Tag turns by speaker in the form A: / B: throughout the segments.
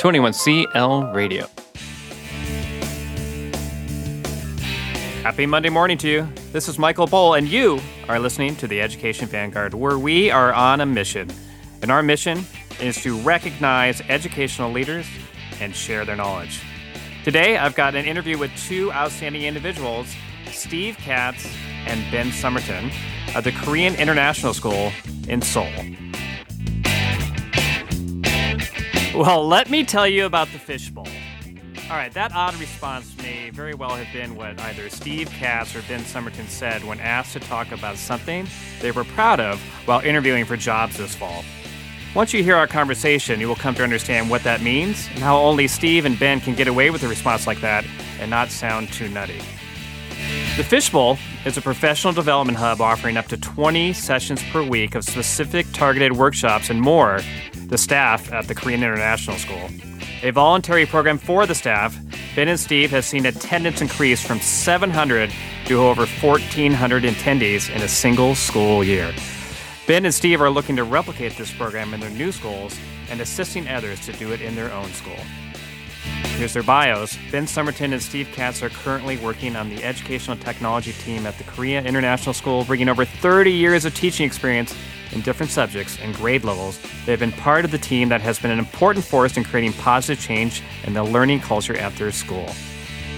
A: 21CL Radio. Happy Monday morning to you. This is Michael Boll, and you are listening to the Education Vanguard, where we are on a mission. And our mission is to recognize educational leaders and share their knowledge. Today, I've got an interview with two outstanding individuals Steve Katz and Ben Summerton, of the Korean International School in Seoul. Well, let me tell you about the fishbowl. All right, that odd response may very well have been what either Steve Katz or Ben Summerton said when asked to talk about something they were proud of while interviewing for jobs this fall. Once you hear our conversation, you will come to understand what that means and how only Steve and Ben can get away with a response like that and not sound too nutty. The Fishbowl is a professional development hub offering up to 20 sessions per week of specific targeted workshops and more the staff at the Korean International School. A voluntary program for the staff, Ben and Steve have seen attendance increase from 700 to over 1,400 attendees in a single school year. Ben and Steve are looking to replicate this program in their new schools and assisting others to do it in their own school. Here's their bios. Ben Summerton and Steve Katz are currently working on the educational technology team at the Korea International School, bringing over 30 years of teaching experience in different subjects and grade levels. They have been part of the team that has been an important force in creating positive change in the learning culture at their school.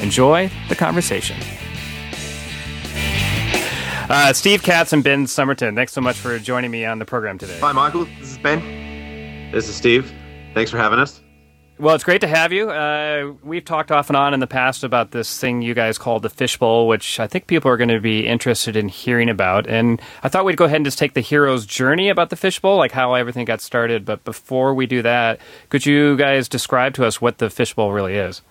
A: Enjoy the conversation. Uh, Steve Katz and Ben Summerton, thanks so much for joining me on the program today.
B: Hi, Michael. This is Ben.
C: This is Steve. Thanks for having us.
A: Well, it's great to have you. Uh, we've talked off and on in the past about this thing you guys called the fishbowl, which I think people are going to be interested in hearing about. And I thought we'd go ahead and just take the hero's journey about the fishbowl, like how everything got started. But before we do that, could you guys describe to us what the fishbowl really is?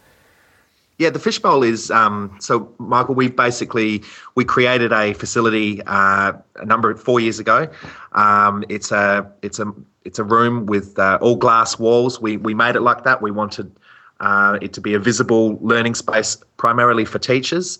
B: Yeah, the fishbowl is um, so, Michael. We basically we created a facility uh, a number of four years ago. Um, it's a it's a it's a room with uh, all glass walls. We we made it like that. We wanted uh, it to be a visible learning space primarily for teachers,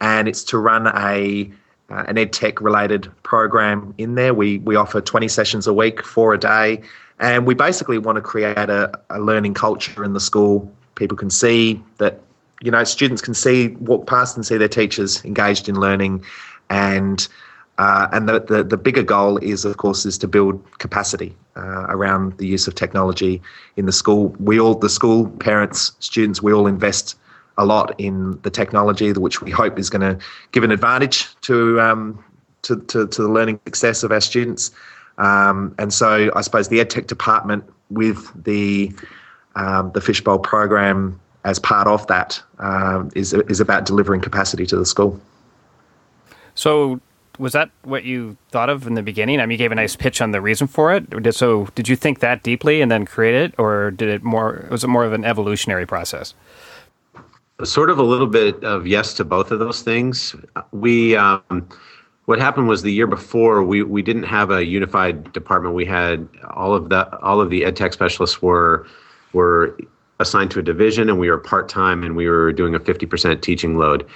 B: and it's to run a uh, an ed tech related program in there. We we offer 20 sessions a week, four a day, and we basically want to create a, a learning culture in the school. People can see that you know students can see walk past and see their teachers engaged in learning, and uh, and the, the, the bigger goal is, of course, is to build capacity uh, around the use of technology in the school. We all, the school parents, students, we all invest a lot in the technology, which we hope is going to give an advantage to, um, to, to, to the learning success of our students. Um, and so, I suppose the EdTech department with the um, the fishbowl program as part of that um, is is about delivering capacity to the school.
A: So, was that what you thought of in the beginning? I mean, you gave a nice pitch on the reason for it. So, did you think that deeply and then create it, or did it more? Was it more of an evolutionary process?
C: Sort of a little bit of yes to both of those things. We, um, what happened was the year before we we didn't have a unified department. We had all of the all of the ed tech specialists were were assigned to a division, and we were part time, and we were doing a fifty percent teaching load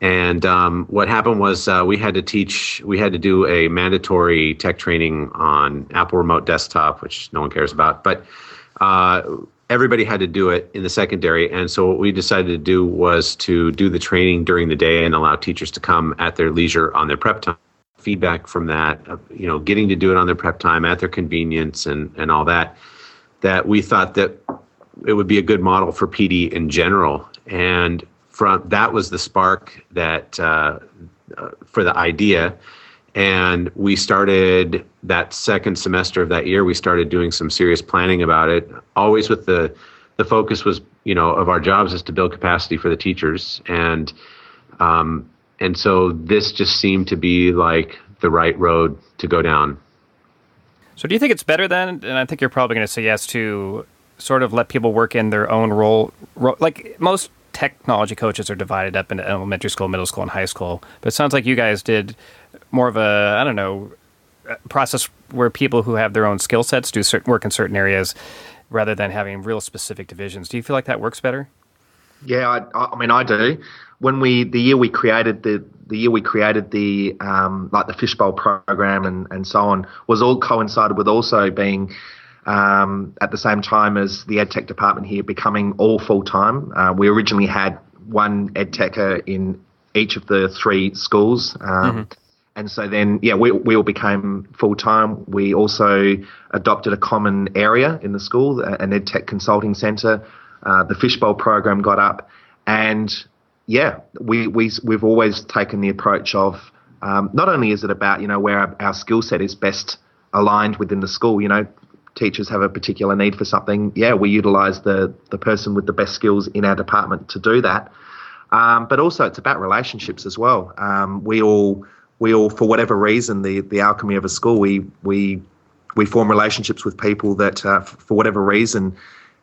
C: and um, what happened was uh, we had to teach, we had to do a mandatory tech training on Apple Remote Desktop, which no one cares about. But uh, everybody had to do it in the secondary. And so what we decided to do was to do the training during the day and allow teachers to come at their leisure on their prep time. Feedback from that, uh, you know, getting to do it on their prep time at their convenience and, and all that, that we thought that it would be a good model for PD in general. And from that was the spark that uh, uh, for the idea. And we started that second semester of that year we started doing some serious planning about it. Always with the the focus was you know of our jobs is to build capacity for the teachers. And um, and so this just seemed to be like the right road to go down.
A: So do you think it's better then? And i think you're probably going to say yes to sort of let people work in their own role, role like most technology coaches are divided up into elementary school, middle school, and high school. But it sounds like you guys did more of a I don't know process where people who have their own skill sets do certain work in certain areas rather than having real specific divisions. Do you feel like that works better?
B: Yeah, I, I mean, I do. When we the year we created the the year we created the um, like the fishbowl program and and so on was all coincided with also being um, at the same time as the EdTech department here becoming all full time. Uh, we originally had one EdTecher in each of the three schools. Um, mm-hmm. And so then, yeah, we, we all became full time. We also adopted a common area in the school, an EdTech consulting centre. Uh, the fishbowl program got up, and yeah, we we we've always taken the approach of um, not only is it about you know where our, our skill set is best aligned within the school. You know, teachers have a particular need for something. Yeah, we utilise the the person with the best skills in our department to do that. Um, but also, it's about relationships as well. Um, we all we all, for whatever reason, the the alchemy of a school, we we we form relationships with people that, uh, for whatever reason,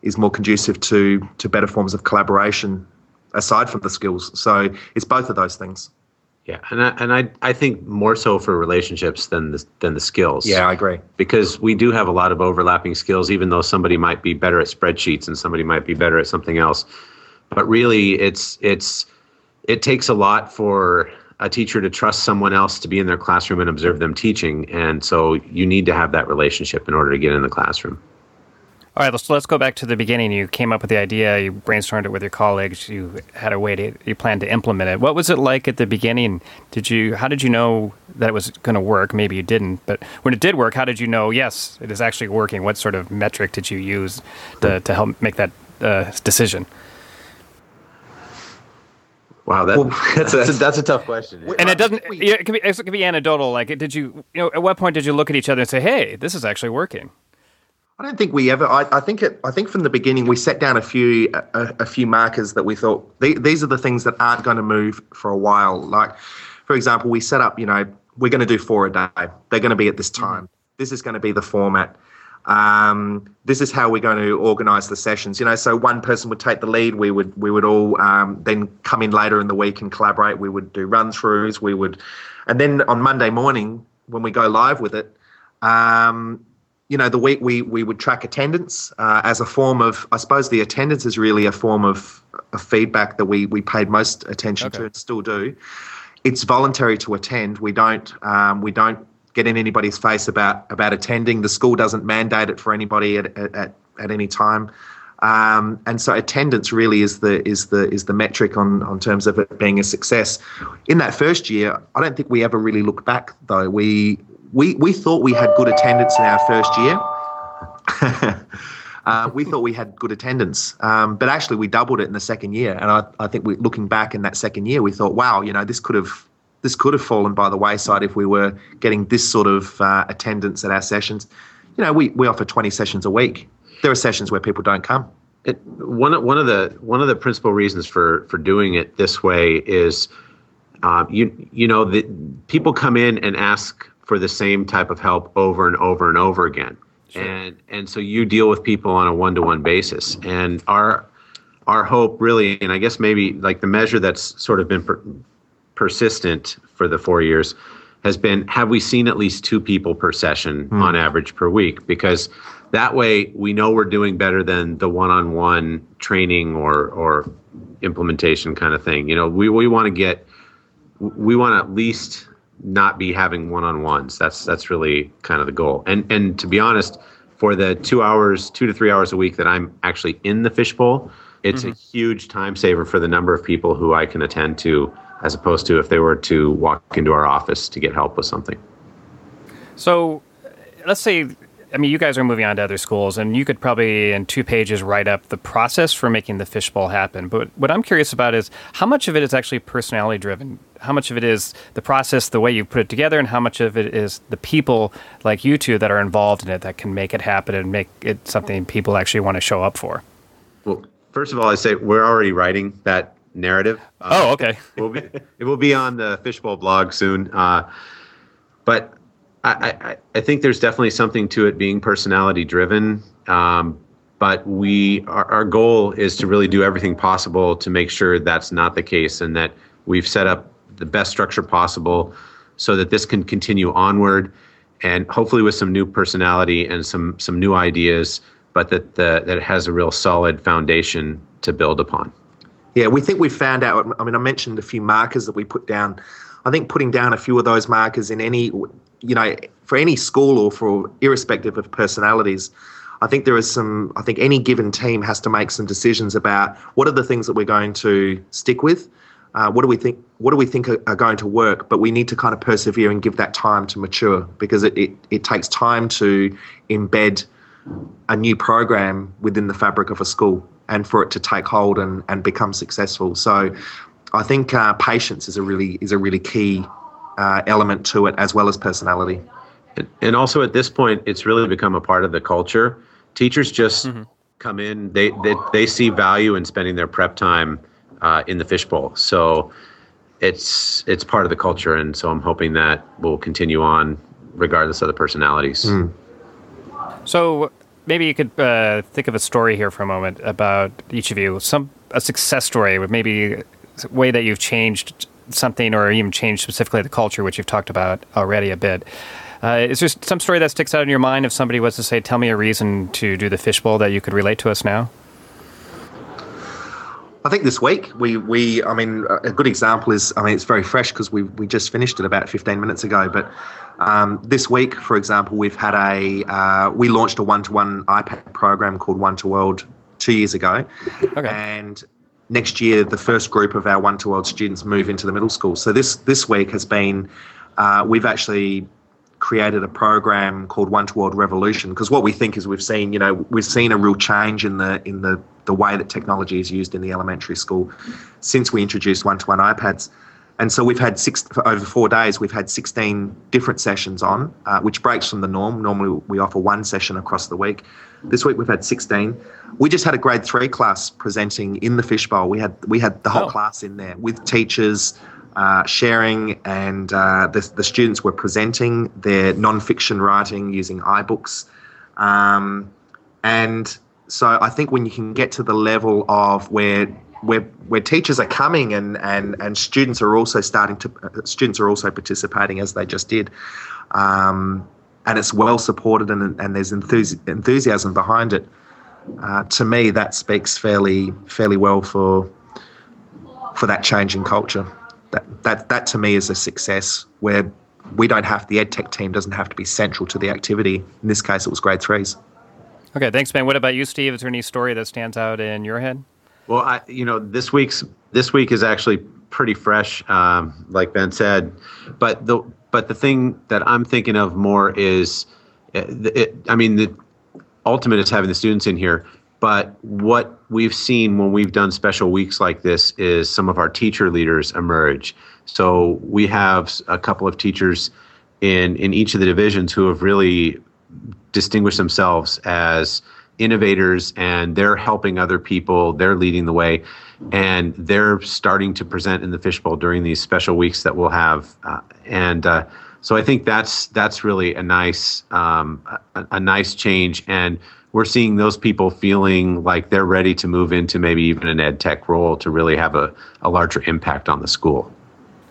B: is more conducive to to better forms of collaboration aside from the skills. So it's both of those things.
C: Yeah, and I, and I I think more so for relationships than the than the skills.
B: Yeah, I agree.
C: Because we do have a lot of overlapping skills, even though somebody might be better at spreadsheets and somebody might be better at something else. But really, it's it's it takes a lot for a teacher to trust someone else to be in their classroom and observe them teaching, and so you need to have that relationship in order to get in the classroom.
A: All right, let's let's go back to the beginning. You came up with the idea, you brainstormed it with your colleagues, you had a way to you planned to implement it. What was it like at the beginning? Did you how did you know that it was going to work? Maybe you didn't, but when it did work, how did you know yes, it is actually working? What sort of metric did you use to to help make that uh, decision?
C: Wow, that, well, that's, a, that's a tough question.
A: And it doesn't. It can be it can be anecdotal. Like, did you you know at what point did you look at each other and say, "Hey, this is actually working"?
B: I don't think we ever. I, I think it. I think from the beginning we set down a few a, a few markers that we thought these are the things that aren't going to move for a while. Like, for example, we set up. You know, we're going to do four a day. They're going to be at this mm-hmm. time. This is going to be the format. Um, this is how we're going to organise the sessions. You know, so one person would take the lead. We would we would all um, then come in later in the week and collaborate. We would do run throughs. We would, and then on Monday morning when we go live with it. Um, you know, the week we we would track attendance uh, as a form of, I suppose, the attendance is really a form of, of feedback that we we paid most attention okay. to and still do. It's voluntary to attend. We don't um, we don't get in anybody's face about about attending. The school doesn't mandate it for anybody at at, at any time. Um, and so attendance really is the is the is the metric on on terms of it being a success. In that first year, I don't think we ever really looked back though. We we, we thought we had good attendance in our first year. uh, we thought we had good attendance, um, but actually we doubled it in the second year. And I, I think we, looking back in that second year, we thought, wow, you know, this could have this could have fallen by the wayside if we were getting this sort of uh, attendance at our sessions. You know, we, we offer 20 sessions a week. There are sessions where people don't come.
C: It, one one of the one of the principal reasons for for doing it this way is, uh, you you know, the people come in and ask for the same type of help over and over and over again. Sure. And and so you deal with people on a one-to-one basis. And our our hope really and I guess maybe like the measure that's sort of been per, persistent for the 4 years has been have we seen at least two people per session hmm. on average per week because that way we know we're doing better than the one-on-one training or or implementation kind of thing. You know, we we want to get we want to at least not be having one-on-ones. That's that's really kind of the goal. And and to be honest, for the two hours, two to three hours a week that I'm actually in the fishbowl, it's mm-hmm. a huge time saver for the number of people who I can attend to, as opposed to if they were to walk into our office to get help with something.
A: So, let's say I mean, you guys are moving on to other schools, and you could probably in two pages write up the process for making the fishbowl happen. But what I'm curious about is how much of it is actually personality driven? How much of it is the process, the way you put it together, and how much of it is the people like you two that are involved in it that can make it happen and make it something people actually want to show up for?
C: Well, first of all, I say we're already writing that narrative.
A: oh, okay.
C: it, will be, it will be on the fishbowl blog soon. Uh, but I, I, I think there's definitely something to it being personality driven. Um, but we our, our goal is to really do everything possible to make sure that's not the case and that we've set up the best structure possible so that this can continue onward and hopefully with some new personality and some some new ideas but that the, that it has a real solid foundation to build upon
B: yeah we think we've found out i mean i mentioned a few markers that we put down i think putting down a few of those markers in any you know, for any school or for irrespective of personalities, I think there is some. I think any given team has to make some decisions about what are the things that we're going to stick with. Uh, what do we think? What do we think are, are, going to work? But we need to kind of persevere and give that time to mature because it, it, it takes time to embed a new program within the fabric of a school and for it to take hold and, and become successful. So I think uh, patience is a really is a really key uh, element to it as well as personality.
C: And also at this point, it's really become a part of the culture. Teachers just mm-hmm. come in; they, they they see value in spending their prep time uh, in the fishbowl. So it's it's part of the culture, and so I'm hoping that will continue on regardless of the personalities. Mm.
A: So maybe you could uh, think of a story here for a moment about each of you, some a success story with maybe a way that you've changed something or even change specifically the culture, which you've talked about already a bit. Uh, is there some story that sticks out in your mind if somebody was to say, "Tell me a reason to do the fishbowl that you could relate to us now"?
B: I think this week we we I mean a good example is I mean it's very fresh because we we just finished it about 15 minutes ago, but um, this week, for example, we've had a uh, we launched a one-to-one iPad program called One to World two years ago, okay. and next year the first group of our One to World students move into the middle school. So this this week has been uh, we've actually created a program called One to World Revolution because what we think is we've seen you know we've seen a real change in the in the the way that technology is used in the elementary school since we introduced one to one iPads. And so we've had six over four days. We've had 16 different sessions on, uh, which breaks from the norm. Normally we offer one session across the week. This week we've had 16. We just had a grade three class presenting in the fishbowl. We had we had the whole oh. class in there with teachers uh, sharing, and uh, the, the students were presenting their non-fiction writing using iBooks. Um, and so I think when you can get to the level of where where where teachers are coming and and and students are also starting to uh, students are also participating as they just did. Um, and it's well supported and and there's enthusi- enthusiasm behind it. Uh, to me that speaks fairly fairly well for for that change in culture. That that that to me is a success where we don't have the ed tech team doesn't have to be central to the activity. In this case it was grade threes.
A: Okay thanks ben. What about you steve? Is there any story that stands out in your head
C: well, I, you know, this week's this week is actually pretty fresh, um, like Ben said. But the but the thing that I'm thinking of more is, it, uh, it, I mean, the ultimate is having the students in here. But what we've seen when we've done special weeks like this is some of our teacher leaders emerge. So we have a couple of teachers in in each of the divisions who have really distinguished themselves as innovators and they're helping other people they're leading the way and they're starting to present in the fishbowl during these special weeks that we'll have. Uh, and uh, so i think that's that's really a nice um, a, a, nice change. And we're seeing those people feeling like they're ready to move into maybe even an ed tech role to really have a, a larger impact on the school.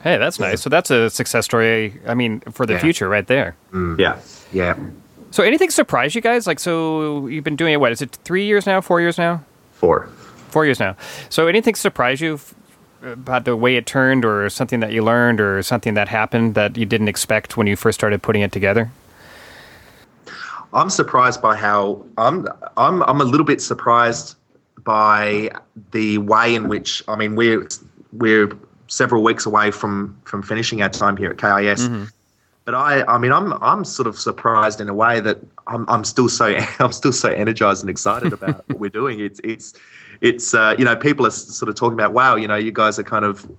A: Hey that's nice. So that's a success story i mean for the yeah. future right there.
C: Mm. yeah.
B: Yeah
A: so anything surprise you guys? Like, so you've been doing it, what, is it three years now, four years now?
C: Four.
A: Four years now. So anything surprise you about the way it turned or something that you learned or something that happened that you didn't expect when you first started putting it together?
B: I'm surprised by how I'm I'm I'm a little bit surprised by the way in which I mean we're we're several weeks away from from finishing our time here at KIS. Mm-hmm but I, I mean, I'm, I'm sort of surprised in a way that I'm, I'm still so, I'm still so energized and excited about what we're doing. It's, it's, it's, uh, you know, people are sort of talking about, wow, you know, you guys are kind of,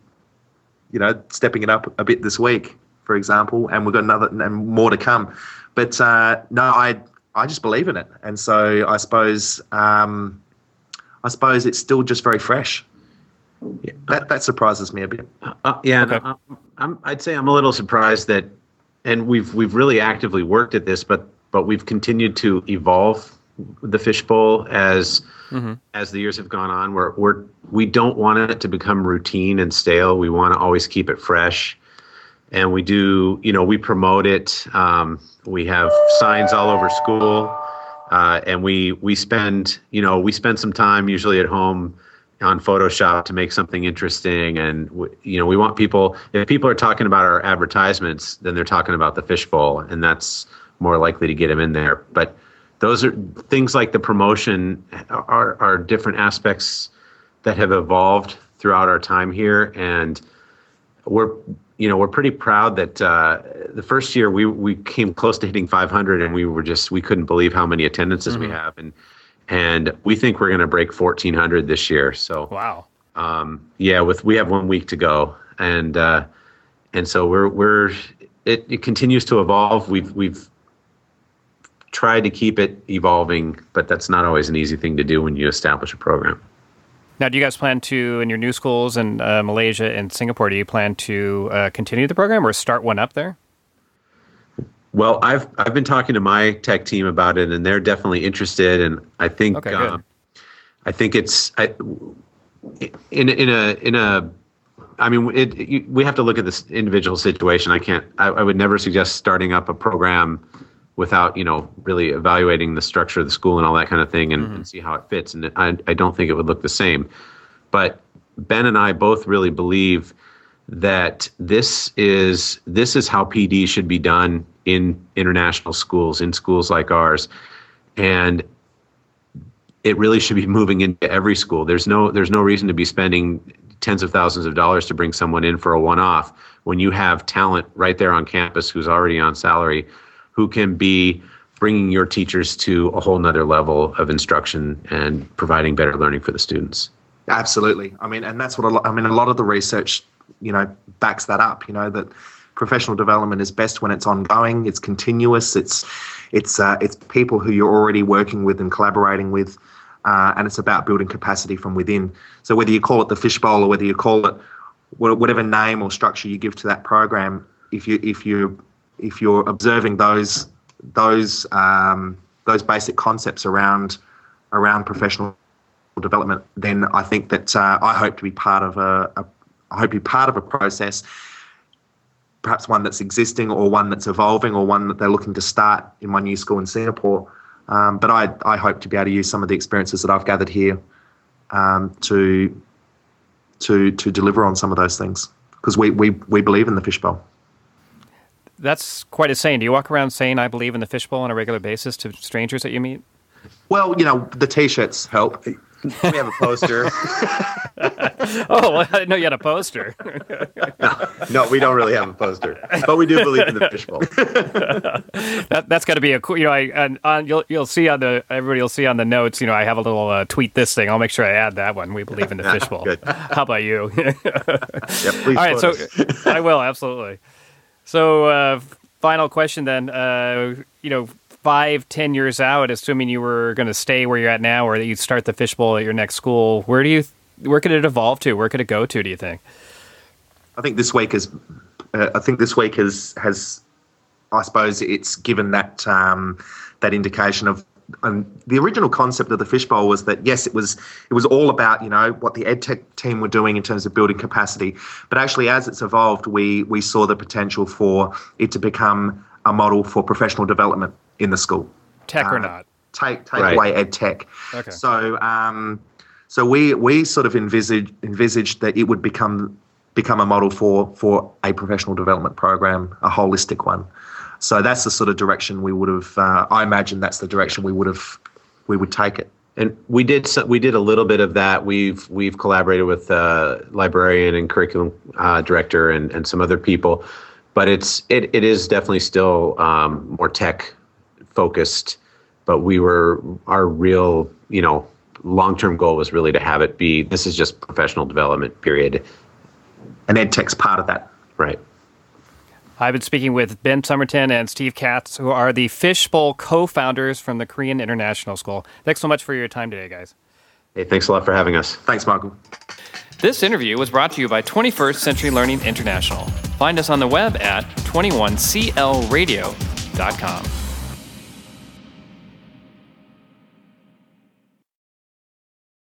B: you know, stepping it up a bit this week, for example, and we've got another and more to come. But uh, no, I, I just believe in it, and so I suppose, um, I suppose it's still just very fresh. Yeah. That that surprises me a bit.
C: Uh, yeah, okay. no, I'm, I'd say I'm a little surprised that and we've we've really actively worked at this, but but we've continued to evolve the fishbowl as mm-hmm. as the years have gone on. We're we're we don't want it to become routine and stale. We want to always keep it fresh, and we do. You know, we promote it. Um, we have signs all over school, uh, and we we spend you know we spend some time usually at home on Photoshop to make something interesting. And you know, we want people. If people are talking about our advertisements, then they're talking about the fishbowl, and that's more likely to get them in there. But those are things like the promotion are, are different aspects that have evolved throughout our time here and we're you know we're pretty proud that uh, the first year we we came close to hitting 500 and we were just we couldn't believe how many attendances mm-hmm. we have and and we think we're going to break 1400 this year so
A: wow.
C: um, yeah with we have one week to go. And uh, and so we're we're it, it continues to evolve. We've we've tried to keep it evolving but that's not always an easy thing to do when you establish a program.
A: Now, do you guys plan to, in your new schools in uh, Malaysia and Singapore, do you plan to uh, continue the program or start one up there?
C: Well, I've I've been talking to my tech team about it, and they're definitely interested. And I think okay, um, I think it's I, in in a in a I mean, it, you, we have to look at this individual situation. I can't. I, I would never suggest starting up a program without you know really evaluating the structure of the school and all that kind of thing and, mm-hmm. and see how it fits and I, I don't think it would look the same but ben and i both really believe that this is this is how pd should be done in international schools in schools like ours and it really should be moving into every school there's no there's no reason to be spending tens of thousands of dollars to bring someone in for a one-off when you have talent right there on campus who's already on salary who can be bringing your teachers to a whole nother level of instruction and providing better learning for the students.
B: Absolutely. I mean, and that's what a lot, I mean, a lot of the research, you know, backs that up, you know, that professional development is best when it's ongoing, it's continuous, it's, it's, uh, it's people who you're already working with and collaborating with. Uh, and it's about building capacity from within. So whether you call it the fishbowl or whether you call it whatever name or structure you give to that program, if you if you if you're observing those those um, those basic concepts around around professional development, then I think that uh, I hope to be part of a, a I hope you're part of a process, perhaps one that's existing or one that's evolving or one that they're looking to start in my new school in Singapore. Um, but I, I hope to be able to use some of the experiences that I've gathered here um, to to to deliver on some of those things because we, we, we believe in the fishbowl
A: that's quite a saying. Do you walk around saying "I believe in the fishbowl" on a regular basis to strangers that you meet?
B: Well, you know, the T-shirts help.
C: We have a poster.
A: oh, well, I didn't know you had a poster.
C: no, no, we don't really have a poster, but we do believe in the fishbowl.
A: that that's got to be a cool. You know, I and on you'll you'll see on the everybody will see on the notes. You know, I have a little uh, tweet this thing. I'll make sure I add that one. We believe in the fishbowl. How about you?
C: yeah, please. All
A: right, so us. I will absolutely. So, uh, final question then. Uh, you know, five, ten years out, assuming you were going to stay where you're at now, or that you'd start the fishbowl at your next school, where do you, where could it evolve to? Where could it go to? Do you think?
B: I think this week is, uh, I think this week has has, I suppose it's given that um, that indication of and the original concept of the fishbowl was that yes, it was it was all about you know what the edtech team were doing in terms of building capacity, but actually as it's evolved, we we saw the potential for it to become a model for professional development in the school.
A: Tech uh, or not?
B: Take take right. away ed tech. Okay. So um, so we we sort of envisaged envisaged that it would become become a model for for a professional development program, a holistic one. So that's the sort of direction we would have. Uh, I imagine that's the direction we would have. We would take it.
C: And we did we did a little bit of that. We've we've collaborated with uh, librarian and curriculum uh, director and, and some other people, but it's it, it is definitely still um, more tech focused. But we were our real you know long term goal was really to have it be this is just professional development period.
B: And ed tech's part of that.
C: Right.
A: I've been speaking with Ben Summerton and Steve Katz, who are the Fishbowl co founders from the Korean International School. Thanks so much for your time today, guys.
C: Hey, thanks a lot for having us.
B: Thanks, Michael.
A: This interview was brought to you by 21st Century Learning International. Find us on the web at 21clradio.com.